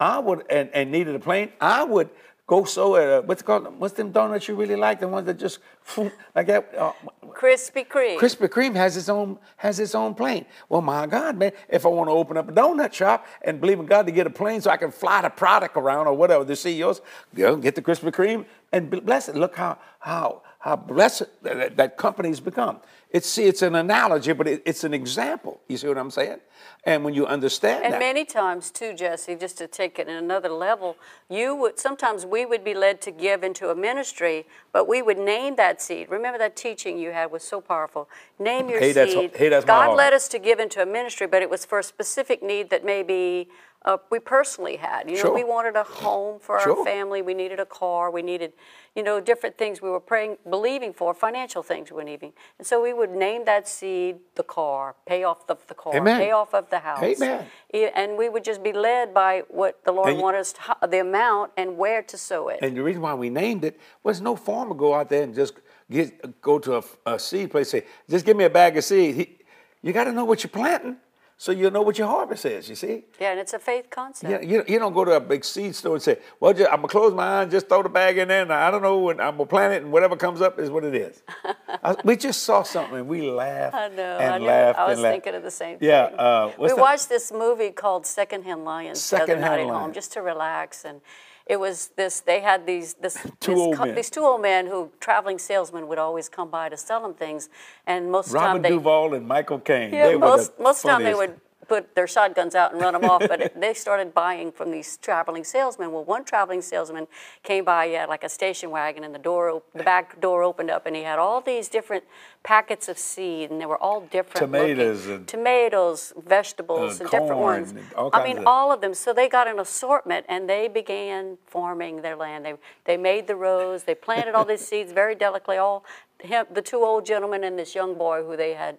I would and, and needed a plane, I would go so at a, what's it called what's them donuts you really like? The ones that just like that. Uh, Krispy Kreme. Krispy Kreme has its own has its own plane. Well, my God, man, if I want to open up a donut shop and believe in God to get a plane so I can fly the product around or whatever, the CEOs, go get the Krispy Kreme and blessed. Look how how how blessed that, that company's become. It's see, it's an analogy, but it, it's an example. You see what I'm saying? And when you understand And that, many times too, Jesse, just to take it in another level, you would sometimes we would be led to give into a ministry, but we would name that seed. Remember that teaching you had was so powerful. Name your Hey, that's- seed. hey, that's God led us to give into a ministry, but it was for a specific need that maybe uh, we personally had. You know, Sure. we wanted a home for Sure. our family. We needed a car. We needed, you know, different things we were praying, believing for, financial things we were needing. And so we would name that seed the car, pay off the, the car, Amen. pay off of the house. Amen. And we would just be led by what the Lord And wanted us to, the amount and where to sow it. And the reason why we named it was no farmer go out there and just get go to a, a seed place and say, just give me a bag of seed. He, you got to know what you're planting so you know what your harvest is. You see, yeah, and it's a faith concept. you, you, you don't go to a big seed store and say, well, just, I'm gonna close my eyes, just throw the bag in there, and I don't know, and I'm gonna plant it, and whatever comes up is what it is. I- we just saw something, and we laughed I know. and I, knew, laughed I was laughed. thinking of the same thing. Yeah, uh, we that? watched this movie called Secondhand Lions the other Secondhand night at home just to relax, and it was this. They had these this, Two this old co- men. these two old men who traveling salesmen would always come by to sell them things, and most of the time they Duvall and Michael Caine. Yeah, they were most most of the time they would put their shotguns out and run them off, but they started buying from these traveling salesmen. Well, one traveling salesman came by, he had like a station wagon, and the door, the back door opened up, and he had all these different packets of seed, and they were all different. looking. Tomatoes and- tomatoes, vegetables, Uh, and different ones. and I mean, of- all of them. So they got an assortment, and they began farming their land. They they made the rows, they planted all these seeds very delicately. All him, the two old gentlemen and this young boy who they had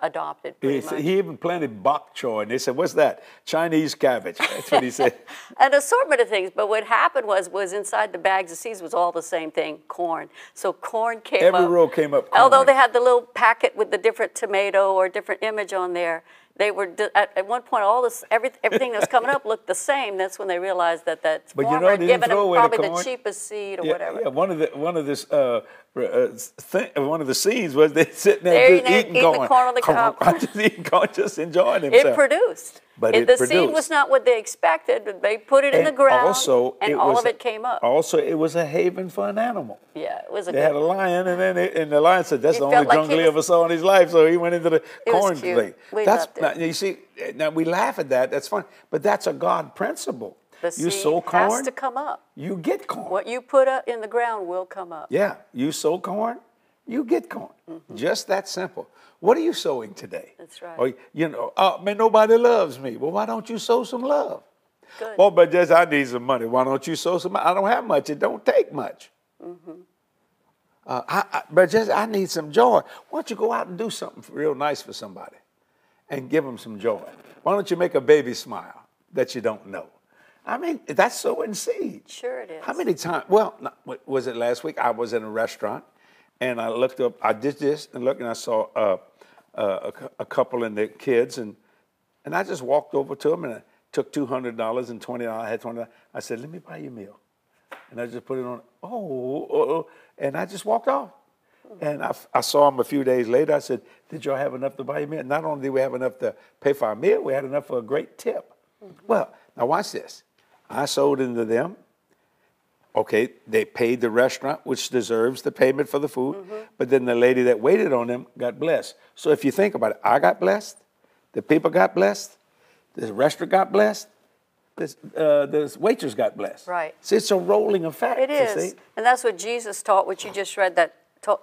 adopted. He, Pretty said- much. he even planted bok choy, and they said, "What's that? Chinese cabbage." That's what he said. an assortment of things. But what happened was, was inside the bags of seeds was all the same thing, corn. So corn came Every up. row came up Although they had the little packet with the different tomato or different image on there, they were at, at one point all this every, everything that was coming up looked the same. That's when they realized that that you know, had given them the probably the, cheapest seed or Yeah, whatever. yeah, one of the one of this uh, Uh, thing, one of the scenes was they sitting there There, just eating eating the corn, on the cob. just eating corn, just enjoying It themselves. produced. but If it the produced. seed was not what they expected, but they put it in the And ground, also, and it all was of it came up. Also, it was a haven for an animal. yeah, it was a They had a lion, and then it, and the lion said, "That's He the only like jungle he was- ever saw in his life." So he went into the It corn thing. That's it. you see. Eh, now we laugh at that. That's fine, but that's a God principle. The you sow corn, has to come up. you get corn. What you put up in the ground will come up. Yeah, you sow corn, you get corn. Mm-hmm. Just that simple. What are you sowing today? That's right. Or, you know, oh man, nobody loves me. Well, why don't you sow some love? Good. Well, but just I need some money. Why don't you sow some? I don't have much. It don't take much. Mm-hmm. Uh, I, I, but just I need some joy. Why don't you go out and do something real nice for somebody, and give them some joy? Why don't you make a baby smile that you don't know? I mean, that's sowing seed. Sure it is. How many times? Well, not, was it last week? I was in a restaurant, and I looked up. I did this and looked, and I saw uh, uh, a, a couple and their kids, and and I just walked over to them and I took two hundred dollars and twenty dollars. I had twenty. I said, "Let me buy you a meal," and I just put it on. Oh, oh, oh, and I just walked off. And I saw them a few days later. I said, "Did y'all have enough to buy a meal?" Not only did we have enough to pay for our meal, we had enough for a great tip. Well, now watch this. I sold into them. Okay, they paid the restaurant, which deserves the payment for the food, but then the lady that waited on them got blessed. So if you think about it, I got blessed, the people got blessed, the restaurant got blessed, this, uh, the waitress got blessed. Right. See, it's a rolling effect. It is. and that's what Jesus taught. What you just read that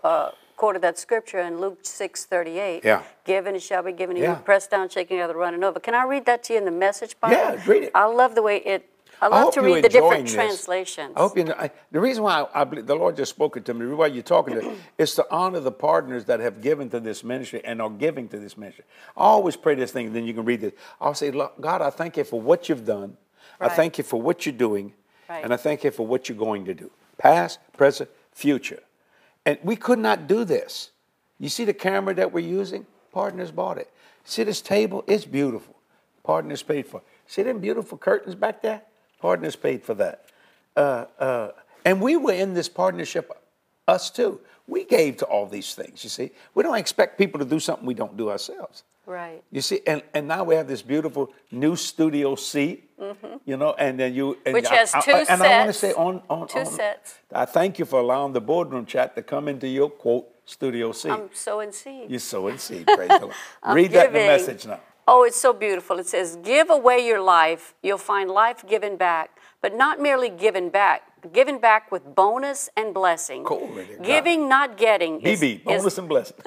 uh, quoted that scripture in Luke six thirty eight. Yeah. Given it shall be given to Yeah. you, pressed down, shaking together, running over. Can I read that to you in the Message Bible? Yeah, read it. I love the way it. I I love hope to read the different this. translations. I hope you. know- I, the reason why I, I believe the Lord just spoke it to me, why you're talking to, is to honor the partners that have given to this ministry and are giving to this ministry. I always pray this thing, then you can read this. I'll say, God, I thank you for what you've done. I thank you for what you're doing, Right. and I thank you for what you're going to do, past, present, future. And we could not do this. You see the camera that we're using? Partners bought it. See this table? It's beautiful. Partners paid for. it. See them beautiful curtains back there? Partners paid for that. Uh, uh, and we were in this partnership, us too. We gave to all these things, you see. We don't expect people to do something we don't do ourselves. Right. You see, and, and now we have this beautiful new Studio C, you know, and then you. And Mm-hmm. Which I- has I- two And I want to say on, on, Two on- sets. I thank you for allowing the boardroom chat to come into your quote Studio C. I'm sowing seed. you sow and seed, praise the Lord. Read that in the message now. Oh, it's so beautiful. It says, Give away your life, you'll find life given back, but not merely given back, given back with bonus and blessing. God. Giving, not getting. Is, BB, bonus is- and blessing.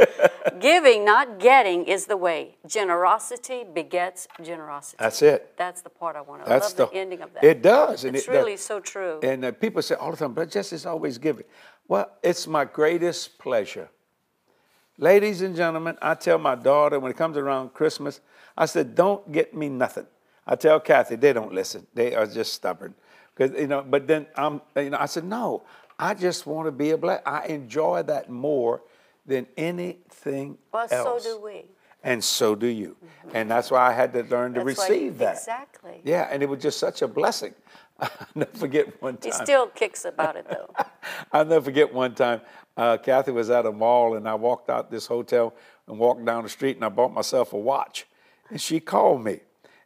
giving, not getting is the way. Generosity begets generosity. That's it. That's the part I want to. That's love the, the, ending of that. It does. and It's it does. really so true. And uh, people say all the time, but just is always giving. Well, it's my greatest pleasure. Ladies and gentlemen, I tell my daughter when it comes around Christmas, I said, don't get me nothing. I tell Kathy, they don't listen. They are just stubborn. Because, you know, but then I'm, you know, I said, no, I just want to be a blessing. I enjoy that more than anything else. well, so do we. And so do you. And that's why I had to learn to That's why- receive that. Exactly. Yeah, and it was just such a blessing. I'll never forget one time. He still kicks about it though. I'll never forget one time. Uh, Kathy was at a mall, and I walked out this hotel and walked down the street, and I bought myself a watch. And she called me,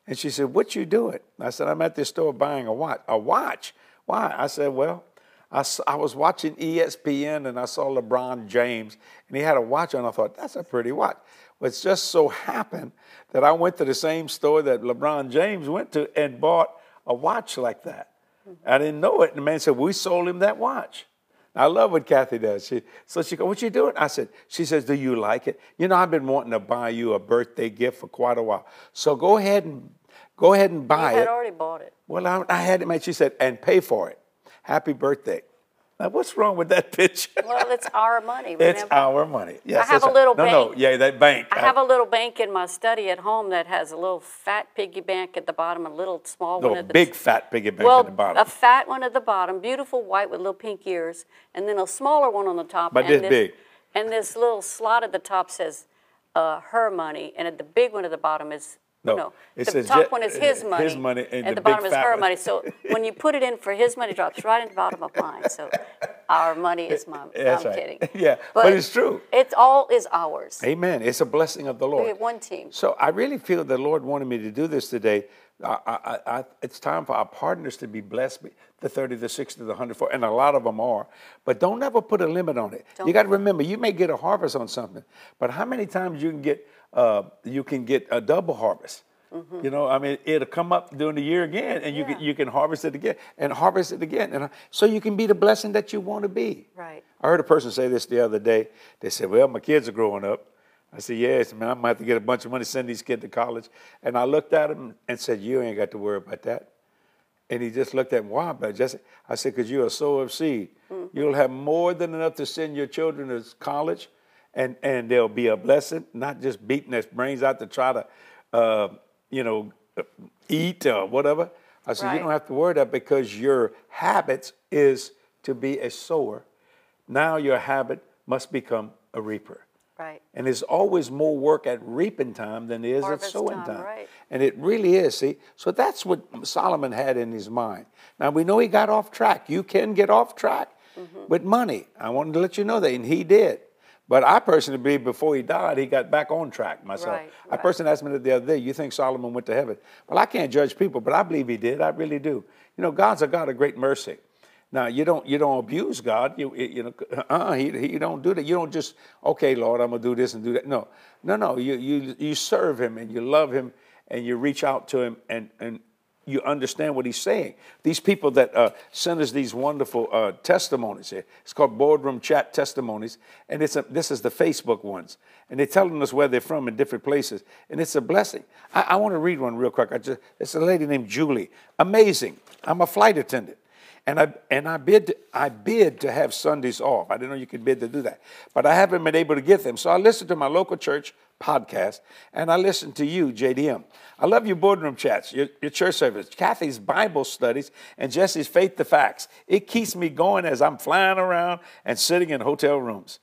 and she said, "What you doing?" I said, "I'm at this store buying a watch." A watch? Why? I said, "Well." I was watching ESPN and I saw LeBron James and he had a watch on. I thought, that's a pretty watch. It just so happened that I went to the same store that LeBron James went to and bought a watch like that. I didn't know it. And the man said, We sold him that watch. I love what Kathy does. She, so she goes, What you doing? I said, She says, Do you like it? You know, I've been wanting to buy you a birthday gift for quite a while. So go ahead and go ahead and buy You it. had already bought it. Well, I, I had it made. She said, and pay for it. Happy birthday. Now, what's wrong with that picture? Well, it's our money. it's our money. Yes, I have a right. little no, No, bank. yeah, that bank. I have a little bank in my study at home that has a little fat piggy bank at the bottom, a little small no, one at the big fat piggy bank well, at the bottom. a fat one at the bottom, beautiful white with little pink ears, and then a smaller one on the top. But and this big. And this little slot at the top says uh, her money, and at the big one at the bottom is No, no. it the top one is his his money. money, and at the the bottom is her one- money. So when you put it in for his money, it drops right in the bottom of mine. So our money is my. That's I'm right. kidding. Yeah, but it's true. It's all is ours. Amen. It's a blessing of the Lord. We have one team. So I really feel the Lord wanted me to do this today. I, I, I, it's time for our partners to be blessed, the 30, the 60, the 100, and a lot of them are. But don't ever put a limit on it. Don't. You got to remember, you may get a harvest on something, but how many times you can get uh, you can get a double harvest? You know, I mean, it'll come up during the year again, and you Mm-hmm. Yeah. can you can harvest it again and harvest it again, and uh, so you can be the blessing that you want to be. Right. I heard a person say this the other day. They said, "Well, my kids are growing up." I said, "Yes, man. I'm gonna have to get a bunch of money to send these kids to college." And I looked at him and said, "You ain't got to worry about that." And he just looked at me, "Why?" But just I said, "Because you're a sower of seed. You'll have more than enough to send your children to college, and and they'll be a blessing, not just beating their brains out to try to, uh, you know, eat or whatever." I said, "You don't have to worry that because your habits is to be a sower. Now your habit must become a reaper." Right. And there's always more work at reaping time than there is Harvest at sowing time, time. right. And it really is, see? So that's what Solomon had in his mind. Now we know he got off track. You can get off track Mm-hmm. with money. I wanted to let you know that, and he did. But I personally believe before he died, he got back on track myself. Right, I right. personally asked me the other day, you think Solomon went to heaven? Well, I can't judge people, but I believe he did. I really do. You know, God's a God of great mercy. Now you don't you don't abuse God. You you know uh he he don't do that. You don't just okay Lord I'm gonna do this and do that. No no no you you you serve Him and you love Him and you reach out to Him and and you understand what He's saying. These people that uh, send us these wonderful uh, testimonies here. It's called boardroom chat testimonies, and it's a, this is the Facebook ones, and they're telling us where they're from in different places, and it's a blessing. I, I want to read one real quick. I just it's a lady named Julie. Amazing. I'm a flight attendant. And I and I bid I bid to have Sundays off. I didn't know you could bid to do that, but I haven't been able to get them. So I listened to my local church podcast, and I listened to you, JDM. I love your boardroom chats, your, your church service, Kathy's Bible studies, and Jesse's Faith to Facts. It keeps me going as I'm flying around and sitting in hotel rooms.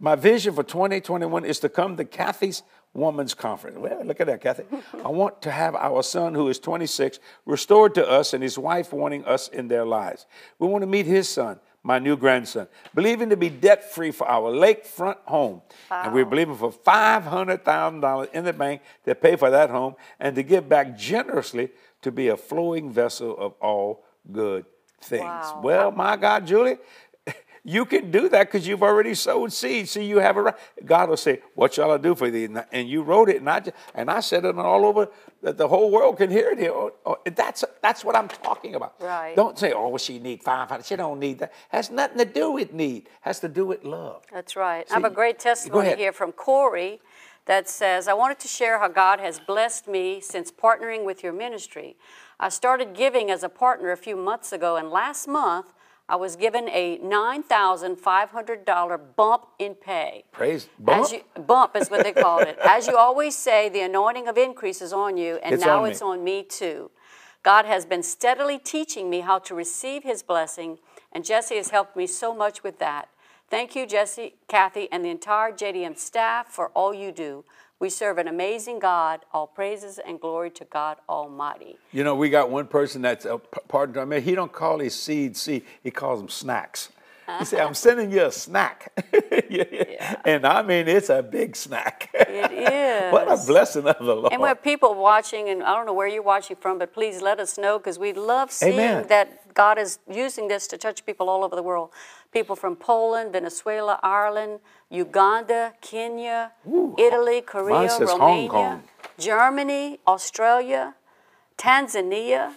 My vision for 2021 is to come to Kathy's Woman's Conference. Well, look at that, Kathy. I want to have our son, who is 26, restored to us and his wife wanting us in their lives. We want to meet his son, my new grandson, believing to be debt free for our lakefront home. And we're believing for $500,000 in the bank to pay for that home and to give back generously to be a flowing vessel of all good things. Wow. Well, my God, Julie, you can do that because you've already sown seed. So you have a right. God will say, "What shall I do for thee?" And- you wrote it, and I just, and I said it all over that the whole world can hear it here. Oh, oh, That's that's what I'm talking about. Right. Don't say, "Oh, she need five hundred. She don't need that." Has nothing to do with need. Has to do with love. That's right. I have a great testimony here from Corey that says, I wanted to share how God has blessed me since partnering with your ministry. I started giving as a partner a few months ago, and last month I was given a $9,500 bump in pay. Praise bump. You, bump is what they called it. As you always say, the anointing of increase is on you, and It's now on it's on me too. God has been steadily teaching me how to receive His blessing, and Jesse has helped me so much with that. Thank you, Jesse, Kathy, and the entire JDM staff for all you do. We serve an amazing God. All praises and glory to God Almighty. You know, we got one person that's a p- partner. I mean, he don't call his seed seed. He calls them snacks. He said, "I'm sending you a snack," Yeah. and I mean, it's a big snack. it is. what a blessing of the Lord. And we have people watching, and I don't know where you're watching from, but please let us know because we love seeing Amen. that God is using this to touch people all over the world. People from Poland, Venezuela, Ireland, Uganda, Kenya, Italy, Korea, Romania, Kong. Germany, Australia, Tanzania.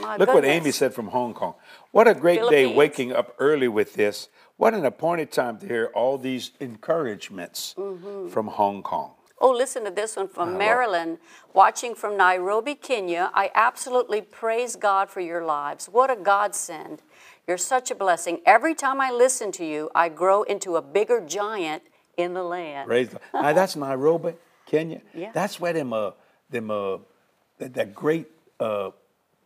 My Look what. Amy said from Hong Kong. What a great day waking up early with this. What an appointed time to hear all these encouragements Mm-hmm. from Hong Kong. Oh, listen to this one from Maryland, watching from Nairobi, Kenya. I absolutely praise God for your lives. What a godsend. You're such a blessing. Every time I listen to you, I grow into a bigger giant in the land. Praise the Now that's Nairobi, Kenya. Yeah. That's where them uh them uh that, that great uh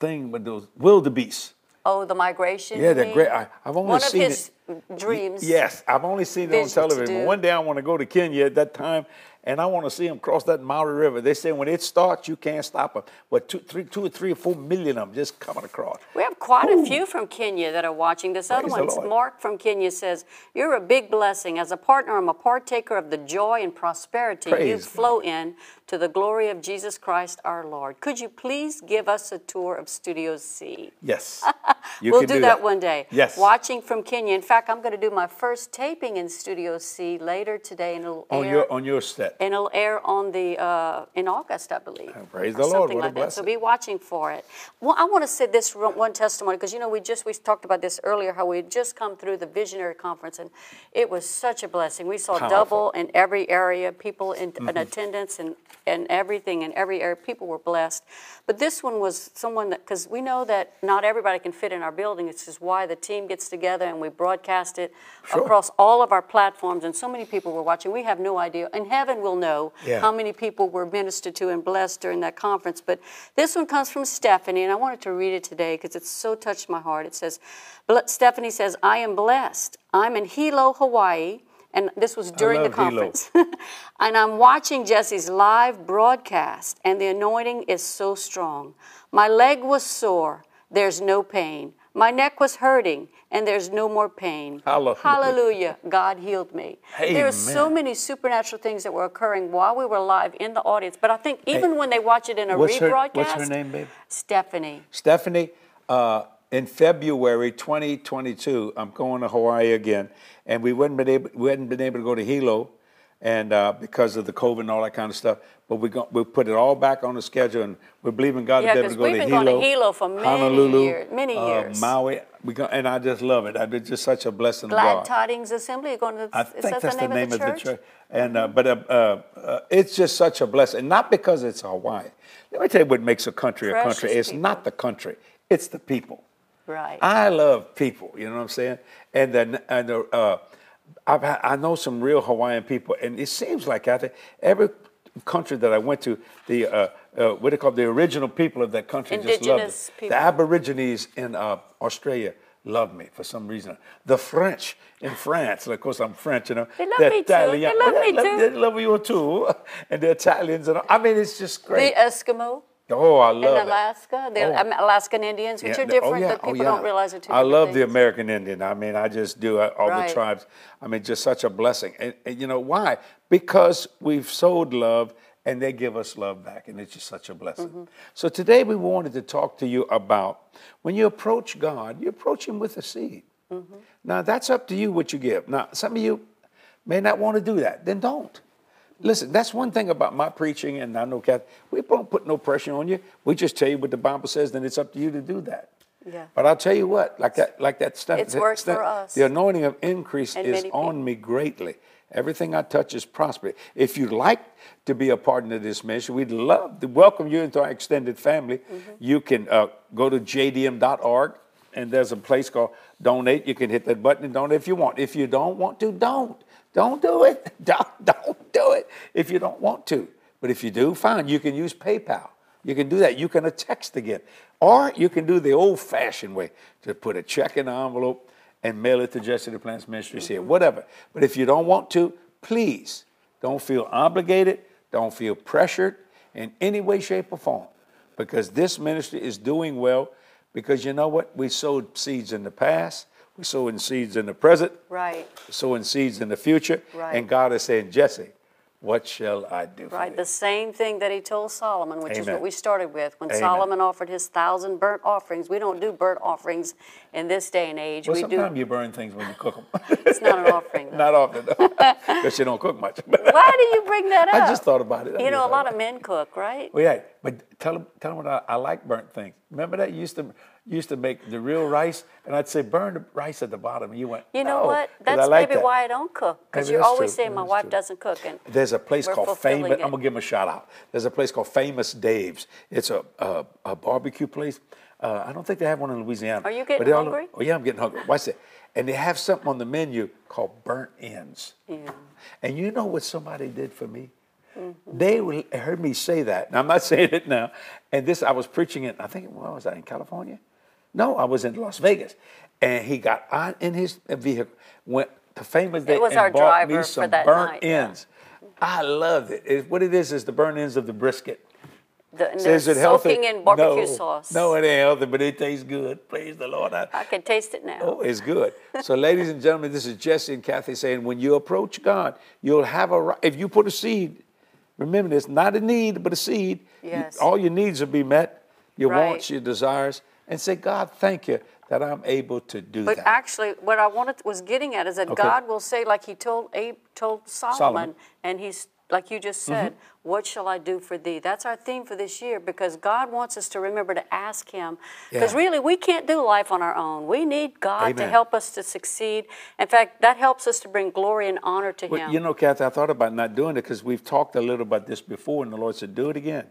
thing with those wildebeests. Oh, the migration. Yeah, they're great. I- I've only seen one seen of his, it. dreams. Yes, I've only seen it on television. One day I want to go to Kenya at that time, and I want to see them cross that Maui River. They say when it starts, you can't stop them. But two, three, two or three or four million of them just coming across. We have quite a few from Kenya that are watching. This other Praise the one, Mark from Kenya says, You're a big blessing. As a partner, I'm a partaker of the joy and prosperity you Praise flow in to the glory of Jesus Christ our Lord. Could you please give us a tour of Studio C? Yes, we'll can do, that, one day. Yes. Watching from Kenya. In fact, I'm going to do my first taping in Studio C later today, and it'll on air. your on your set. and it'll air on the uh, in August, I believe. praise the Lord. Something What a like that. So be watching for it. Well, I want to say this one testimony because you know we just we talked about this earlier how we had just come through the visionary conference and it was such a blessing. We saw Powerful. double in every area, people in, Mm-hmm. in attendance and and everything in every area. People were blessed. But this one was someone that because we know that not everybody can fit in our building. It's just why the team gets together and we broadcast it Sure. across all of our platforms and so many people were watching. We have no idea. In heaven, we'll know Yeah. how many people were ministered to and blessed during that conference. But this one comes from Stephanie, and I wanted to read it today because it so touched my heart. It says, Stephanie says, I am blessed. I'm in Hilo, Hawaii. And this was during the conference. and I'm watching Jesse's live broadcast, and the anointing is so strong. My leg was sore. There's no pain. My neck was hurting, and there's no more pain. Hallelujah. Hallelujah. God healed me. There are so many supernatural things that were occurring while we were live in the audience. But I think even when they watch it in a What's her- rebroadcast, what's her name, babe? Stephanie. Stephanie, uh, in February 2022, I'm going to Hawaii again, and we hadn't been able, we hadn't been able to go to Hilo, and uh, because of the COVID and all that kind of stuff. But we go, we put it all back on the schedule, and we're believing God Yeah, to be able to go we've been going to Hilo for many Honolulu, years- many uh. Maui. We go, and I just love it. It's just such a blessing of Glad. Tidings Assembly. You're going to. I think that that's the name, of the church? church. And uh, but uh, uh, uh, it's just such a blessing, not because it's Hawaii. Let me tell you what makes a country a country. It's people. not the country; it's the people. Right. I love people. You know what I'm saying? And then and the, uh, I've I know some real Hawaiian people, and it seems like I think every country that I went to, the uh, uh, what do they call the original people of that country just loved Indigenous it. people. The Aborigines in uh, Australia love me for some reason. The French in France, of course I'm French, you know. They love the me too. They love me too. They love you too, and the Italians and all. I mean, it's just great. the. Eskimo oh, I in love it. Alaska, the Oh. Alaskan Indians, which Yeah, are oh, different, yeah, that oh, people yeah. don't realize are two I love the. American Indian. I mean, I just do uh, all Right. the tribes. I mean, just such a blessing. And, and you know why? Because we've sowed love and they give us love back, and it's just such a blessing. Mm-hmm. So today we wanted to talk to you about when you approach God, you approach Him with a seed. Mm-hmm. Now that's up to you what you give. Now some of you may not want to do that. Then don't. Listen, that's one thing about my preaching, and I know Kath, we don't put no pressure on you. We just tell you what the Bible says, then it's up to you to do that. Yeah. But I'll tell you what, like that, like that stuff. It's that worked stuff- for us. The anointing of increase And is on me greatly. Everything I touch is prosperous. If you'd like to be a partner of this ministry, we'd love to welcome you into our extended family. Mm-hmm. You can uh, go to jdm.org, and there's a place called donate. You can hit that button and donate if you want. If you don't want to, don't. Don't do it. Don't, don't do it if you don't want to. But if you do, fine. You can use PayPal. You can do that. You can text again. Or you can do the old fashioned way to put a check in the envelope and mail it to Jesse Duplantis Ministries here, whatever. But if you don't want to, please don't feel obligated, don't feel pressured in any way, shape, or form. Because this ministry is doing well. Because you know what? We sowed seeds in the past, we sowing seeds in the present, Right, sowing seeds in the future. Right. And God is saying, Jesse, what shall I do for right. The same thing that he told Solomon, which is what we started with. When Amen. Solomon offered his thousand burnt offerings, we don't do burnt offerings in this day and age. Well, we sometimes do. you burn things when you cook them. It's not an offering. Though. Not often, because you don't cook much. Why do you bring that up? I just thought about it. I You know, a lot of men cook, right? Well, yeah, but tell them, tell them what I, I like burnt things. Remember that you used to used to make the real rice, and I'd say burn the rice at the bottom. And you went, You know "No," what? 'cause I That's like maybe that. why I don't cook. Because you're always true. saying my wife true. doesn't cook. And There's a place called Famous. it. I'm gonna give them a shout out. There's a place called Famous Dave's. It's a a, a barbecue place. Uh, I don't think they have one in Louisiana. Are you but getting they all- hungry? oh yeah, I'm getting hungry. Watch it. And they have something on the menu called burnt ends. Yeah. And you know what somebody did for me? Mm-hmm. They heard me say that. And I'm not saying it now. And this, I was preaching it, I think, where was I, in California? No, I was in Las Vegas. and he got on in his vehicle, went to Famous Dave's and our bought me for some that burnt night, yeah. ends. I loved it. It- What it is is the burnt ends of the brisket. The, it healthy? soaking in barbecue no, sauce. No, it ain't healthy, but it tastes good. Praise the Lord. I, I can taste it now. Oh, it's good. So, ladies and gentlemen, this is Jesse and Kathy saying, when you approach God, you'll have a right. If you put a seed, remember this, not a need, but a seed. you- Yes. all your needs will be met, your Right. wants, your desires, and say, God, thank you that I'm able to do But that. But actually, what I wanted was getting at is that Okay. God will say, like He told Abe, told Solomon, Solomon. Mm-hmm. and He's like you just said, "What shall I do for thee?" That's our theme for this year because God wants us to remember to ask Him. Because Yeah. really, we can't do life on our own. We need God to help us to succeed. In fact, that helps us to bring glory and honor to Well, Him. you know, Kathy, I thought about not doing it because we've talked a little about this before, and the Lord said, do it again.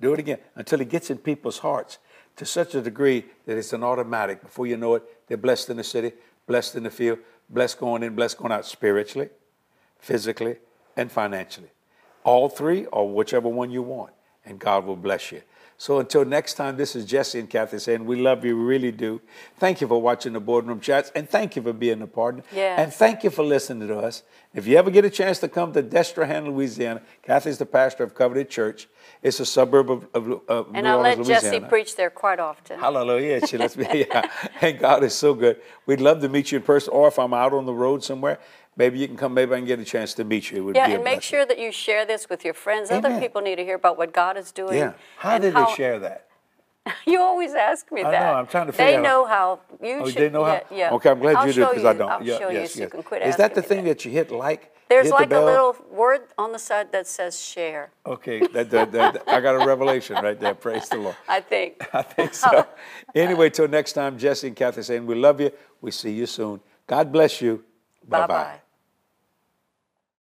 Do it again until it gets in people's hearts to such a degree that it's an automatic. Before you know it, they're blessed in the city, blessed in the field, blessed going in, blessed going out spiritually, physically, and financially. All three, or whichever one you want, and God will bless you. So until next time, this is Jesse and Kathy saying, We love you, we really do. Thank you for watching the boardroom chats, and thank you for being a partner. Yes. And thank you for listening to us. If you ever get a chance to come to Destrehan, Louisiana, Kathy's the pastor of Covenant Church. It's a suburb of, of, of and New I let Jesse Louisiana. preach there quite often. Hallelujah. She lets me. Yeah. And God is so good. We'd love to meet you in person, or if I'm out on the road somewhere, maybe you can come. Maybe I can get a chance to meet you. It would Yeah, be and make blessing. sure that you share this with your friends. Other people need to hear about what God is doing. Yeah. How did they share that? You always ask me I that. know, I'm trying to They figure out- know how. You Oh, should. they know how? yeah, yeah. Okay, I'm glad I'll you do because I don't. I'll yeah, show yes, you so yes. you can quit Is that the thing that. you hit like? There's hit the like a little word on the side that says share. Okay, that, that, that, I got a revelation right there. Praise the Lord. I think. I think so. anyway, till next time, Jesse and Kathy saying we love you. We see you soon. God bless you. Bye bye. Bye-bye.